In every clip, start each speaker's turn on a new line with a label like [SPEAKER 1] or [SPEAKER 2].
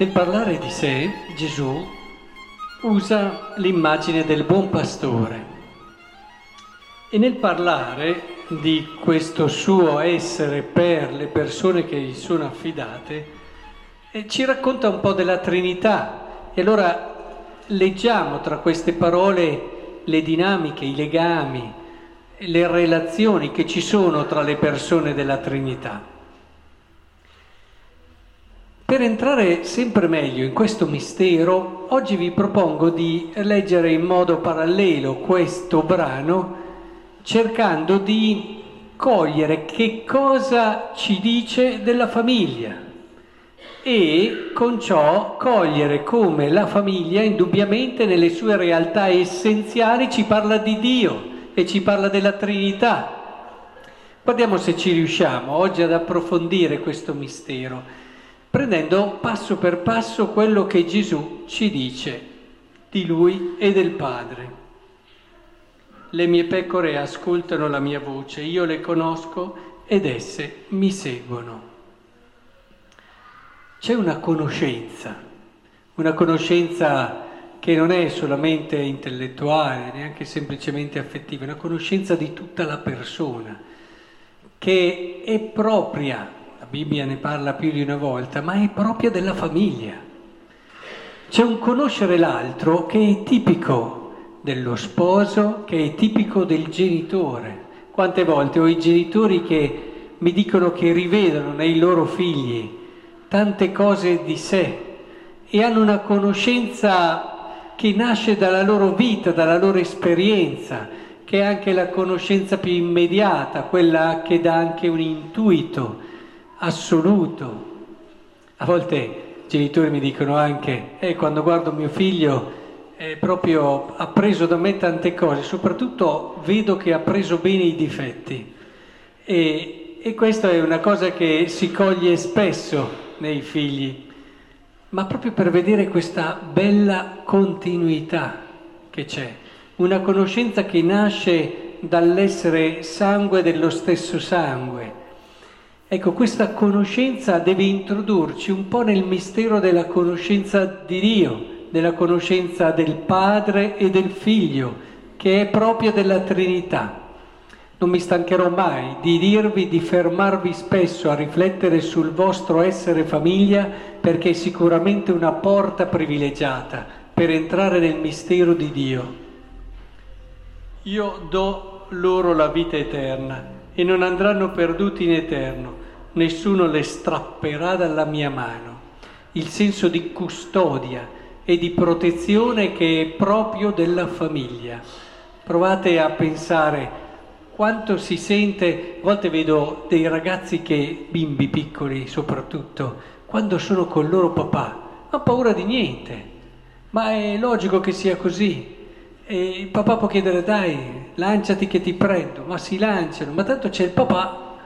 [SPEAKER 1] Nel parlare di sé, Gesù usa l'immagine del buon pastore e nel parlare di questo suo essere per le persone che gli sono affidate, eh, ci racconta un po' della Trinità e allora leggiamo tra queste parole le dinamiche, i legami, le relazioni che ci sono tra le persone della Trinità. Per entrare sempre meglio in questo mistero, oggi vi propongo di leggere in modo parallelo questo brano, cercando di cogliere che cosa ci dice della famiglia e con ciò cogliere come la famiglia indubbiamente nelle sue realtà essenziali ci parla di Dio e ci parla della Trinità. Guardiamo se ci riusciamo oggi ad approfondire questo mistero prendendo passo per passo quello che Gesù ci dice di Lui e del Padre. Le mie pecore ascoltano la mia voce, io le conosco ed esse mi seguono. C'è una conoscenza, una conoscenza che non è solamente intellettuale, neanche semplicemente affettiva, è una conoscenza di tutta la persona, che è propria Bibbia ne parla più di una volta, ma è propria della famiglia. C'è un conoscere l'altro che è tipico dello sposo, che è tipico del genitore. Quante volte ho i genitori che mi dicono che rivedono nei loro figli tante cose di sé e hanno una conoscenza che nasce dalla loro vita, dalla loro esperienza, che è anche la conoscenza più immediata, quella che dà anche un intuito assoluto. A volte i genitori mi dicono anche, eh, quando guardo mio figlio, eh, proprio ha preso da me tante cose, soprattutto vedo che ha preso bene i difetti. E, e questa è una cosa che si coglie spesso nei figli, ma proprio per vedere questa bella continuità che c'è, una conoscenza che nasce dall'essere sangue dello stesso sangue Ecco, questa conoscenza deve introdurci un po' nel mistero della conoscenza di Dio, della conoscenza del Padre e del Figlio, che è propria della Trinità. Non mi stancherò mai di dirvi di fermarvi spesso a riflettere sul vostro essere famiglia perché è sicuramente una porta privilegiata per entrare nel mistero di Dio. Io do loro la vita eterna e non andranno perduti in eterno, nessuno le strapperà dalla mia mano. Il senso di custodia e di protezione che è proprio della famiglia. Provate a pensare quanto si sente, a volte vedo dei ragazzi che, bimbi piccoli soprattutto, quando sono con il loro papà, hanno paura di niente, ma è logico che sia così. E il papà può chiedere dai, lanciati che ti prendo, ma si lanciano, ma tanto c'è il papà,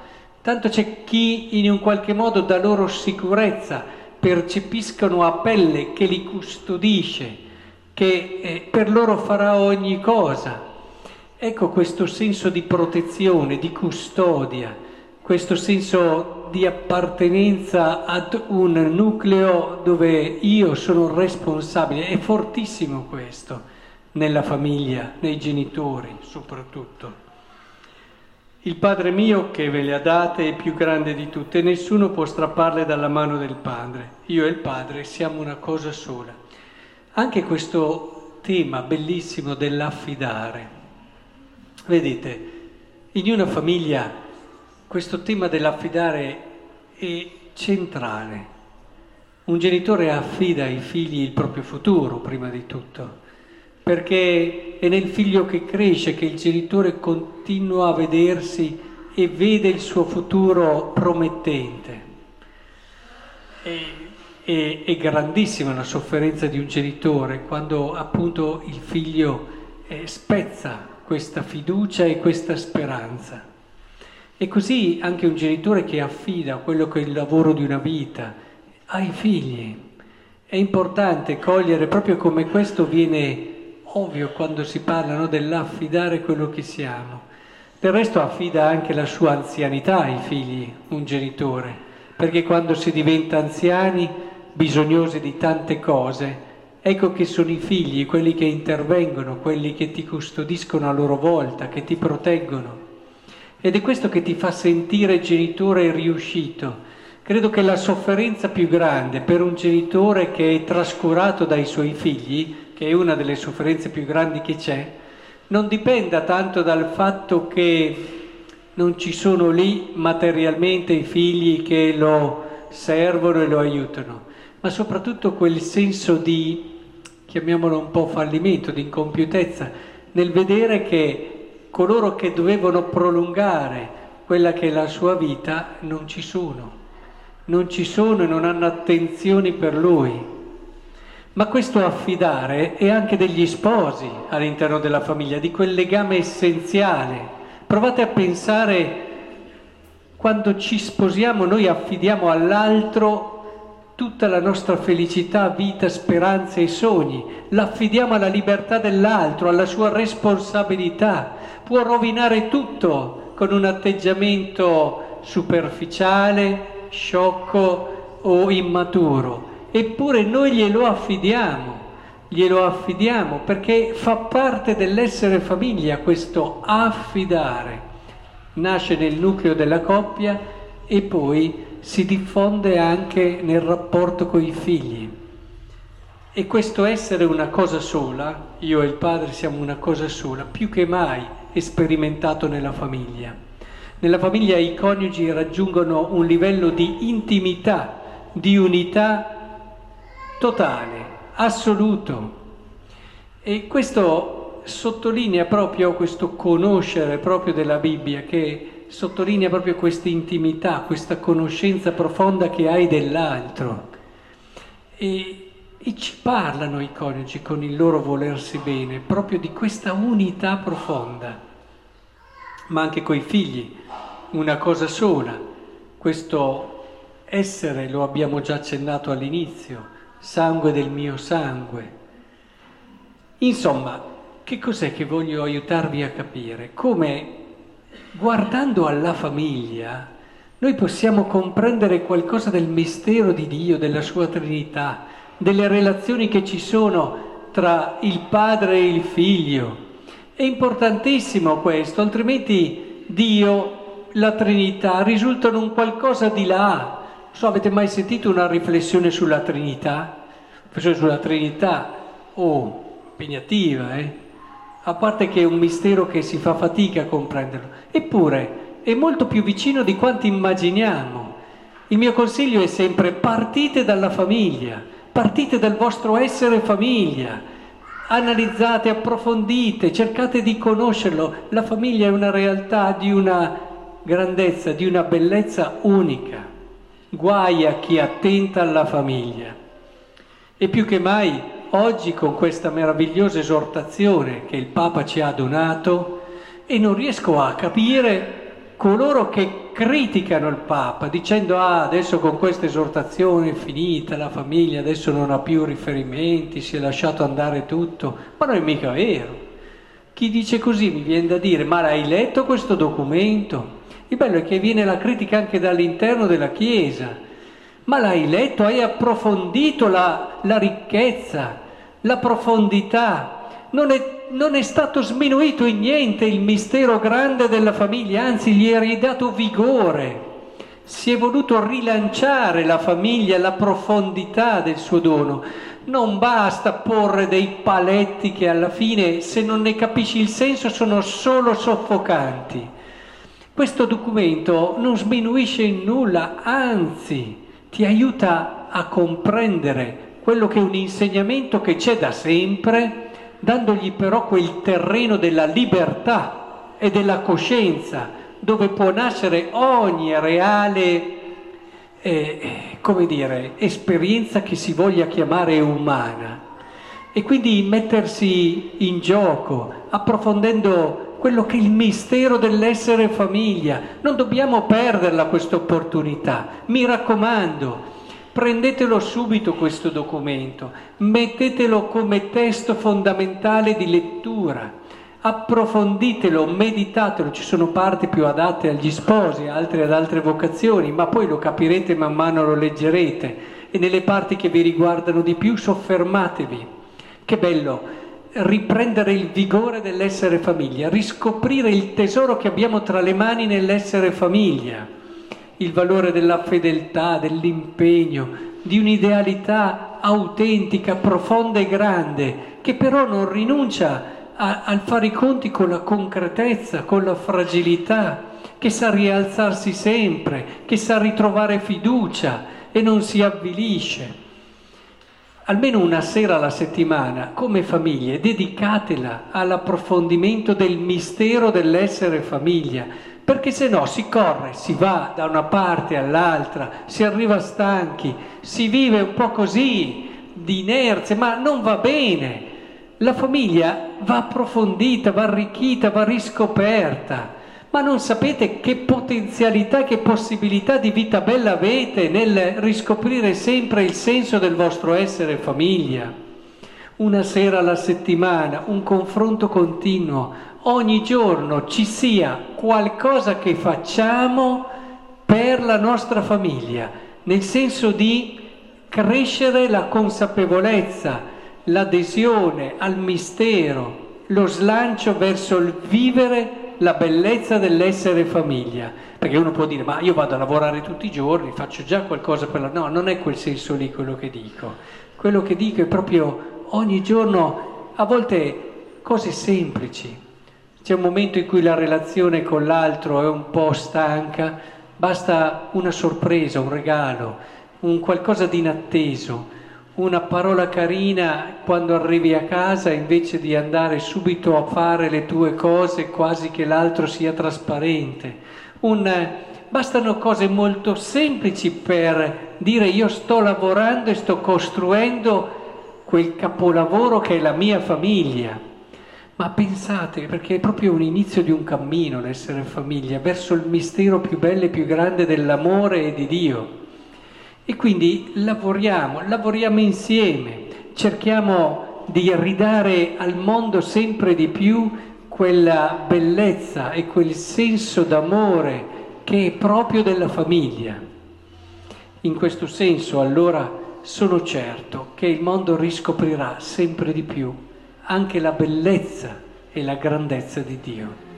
[SPEAKER 1] tanto c'è chi in un qualche modo dà loro sicurezza, percepiscono a pelle che li custodisce, che eh, per loro farà ogni cosa. Ecco questo senso di protezione, di custodia, questo senso di appartenenza ad un nucleo dove io sono responsabile, è fortissimo questo nella famiglia, nei genitori soprattutto. Il Padre mio che ve le ha date è più grande di tutte, nessuno può strapparle dalla mano del Padre. Io e il Padre siamo una cosa sola. Anche questo tema bellissimo dell'affidare. Vedete, in una famiglia questo tema dell'affidare è centrale. Un genitore affida ai figli il proprio futuro, prima di tutto perché è nel figlio che cresce che il genitore continua a vedersi e vede il suo futuro promettente. E, è, grandissima la sofferenza di un genitore quando appunto il figlio eh, spezza questa fiducia e questa speranza. E così anche un genitore che affida quello che è il lavoro di una vita ai figli. È importante cogliere proprio come questo viene ovvio quando si parla no, dell'affidare quello che siamo. Del resto affida anche la sua anzianità ai figli, un genitore, perché quando si diventa anziani bisognosi di tante cose, ecco che sono i figli quelli che intervengono, quelli che ti custodiscono a loro volta, che ti proteggono. Ed è questo che ti fa sentire genitore riuscito. Credo che la sofferenza più grande per un genitore che è trascurato dai suoi figli, che è una delle sofferenze più grandi che c'è, non dipenda tanto dal fatto che non ci sono lì materialmente i figli che lo servono e lo aiutano, ma soprattutto quel senso di, chiamiamolo un po' fallimento, di incompiutezza, nel vedere che coloro che dovevano prolungare quella che è la sua vita non ci sono, non ci sono e non hanno attenzioni per lui. Ma questo affidare è anche degli sposi all'interno della famiglia, di quel legame essenziale Provate a pensare quando ci sposiamo noi affidiamo all'altro tutta la nostra felicità, vita, speranze e sogni, l'affidiamo alla libertà dell'altro, alla sua responsabilità. Può rovinare tutto con un atteggiamento superficiale, sciocco o immaturo. Eppure noi glielo affidiamo glielo affidiamo perché fa parte dell'essere famiglia questo affidare. Nasce nel nucleo della coppia e poi si diffonde anche nel rapporto con i figli. E questo essere una cosa sola, io e il padre siamo una cosa sola, più che mai è sperimentato nella famiglia. Nella famiglia i coniugi raggiungono un livello di intimità, di unità totale, assoluto. E questo sottolinea proprio questo conoscere proprio della Bibbia, che sottolinea proprio questa intimità, questa conoscenza profonda che hai dell'altro. E, e ci parlano i coniugi con il loro volersi bene, proprio di questa unità profonda, ma anche coi figli, una cosa sola, questo essere, lo abbiamo già accennato all'inizio, sangue del mio sangue. Insomma, che cos'è che voglio aiutarvi a capire? Come guardando alla famiglia noi possiamo comprendere qualcosa del mistero di Dio, della sua Trinità, delle relazioni che ci sono tra il padre e il figlio. È importantissimo questo, altrimenti Dio, la Trinità risultano un qualcosa di là, So, avete mai sentito una riflessione sulla Trinità? Sulla Trinità, oh, impegnativa, eh? A parte che è un mistero che si fa fatica a comprenderlo. Eppure è molto più vicino di quanto immaginiamo. Il mio consiglio è sempre partite dalla famiglia, partite dal vostro essere famiglia, analizzate, approfondite, cercate di conoscerlo. La famiglia è una realtà di una grandezza, di una bellezza unica. Guai a chi attenta alla famiglia. E più che mai oggi con questa meravigliosa esortazione che il Papa ci ha donato e non riesco a capire coloro che criticano il Papa dicendo ah adesso con questa esortazione è finita la famiglia, adesso non ha più riferimenti, si è lasciato andare tutto, ma non è mica vero. Chi dice così mi viene da dire ma l'hai letto questo documento? Il bello è che viene la critica anche dall'interno della Chiesa. Ma l'hai letto, hai approfondito la, la ricchezza, la profondità. Non è, non è stato sminuito in niente il mistero grande della famiglia, anzi gli è ridato vigore. Si è voluto rilanciare la famiglia, la profondità del suo dono. Non basta porre dei paletti che alla fine, se non ne capisci il senso, sono solo soffocanti. Questo documento non sminuisce in nulla, anzi ti aiuta a comprendere quello che è un insegnamento che c'è da sempre, dandogli però quel terreno della libertà e della coscienza, dove può nascere ogni reale, eh, come dire, esperienza che si voglia chiamare umana. E quindi mettersi in gioco, approfondendo quello che è il mistero dell'essere famiglia. Non dobbiamo perderla questa opportunità. Mi raccomando, prendetelo subito questo documento, mettetelo come testo fondamentale di lettura, approfonditelo, meditatelo, ci sono parti più adatte agli sposi, altre ad altre vocazioni, ma poi lo capirete man mano lo leggerete e nelle parti che vi riguardano di più soffermatevi. Che bello riprendere il vigore dell'essere famiglia, riscoprire il tesoro che abbiamo tra le mani nell'essere famiglia, il valore della fedeltà, dell'impegno, di un'idealità autentica, profonda e grande, che però non rinuncia a, a fare i conti con la concretezza, con la fragilità, che sa rialzarsi sempre, che sa ritrovare fiducia e non si avvilisce. Almeno una sera alla settimana, come famiglie, dedicatela all'approfondimento del mistero dell'essere famiglia, perché se no si corre, si va da una parte all'altra, si arriva stanchi, si vive un po' così, di inerzia, ma non va bene. La famiglia va approfondita, va arricchita, va riscoperta. Ma non sapete che potenzialità, che possibilità di vita bella avete nel riscoprire sempre il senso del vostro essere famiglia. Una sera alla settimana, un confronto continuo, ogni giorno ci sia qualcosa che facciamo per la nostra famiglia, nel senso di crescere la consapevolezza, l'adesione al mistero, lo slancio verso il vivere la bellezza dell'essere famiglia. Perché uno può dire, ma io vado a lavorare tutti i giorni, faccio già qualcosa per la... No, non è quel senso lì quello che dico. Quello che dico è proprio ogni giorno, a volte cose semplici. C'è un momento in cui la relazione con l'altro è un po' stanca, basta una sorpresa, un regalo, un qualcosa di inatteso una parola carina quando arrivi a casa invece di andare subito a fare le tue cose quasi che l'altro sia trasparente. Un, bastano cose molto semplici per dire io sto lavorando e sto costruendo quel capolavoro che è la mia famiglia. Ma pensate, perché è proprio un inizio di un cammino l'essere famiglia, verso il mistero più bello e più grande dell'amore e di Dio. E quindi lavoriamo, lavoriamo insieme, cerchiamo di ridare al mondo sempre di più quella bellezza e quel senso d'amore che è proprio della famiglia. In questo senso allora sono certo che il mondo riscoprirà sempre di più anche la bellezza e la grandezza di Dio.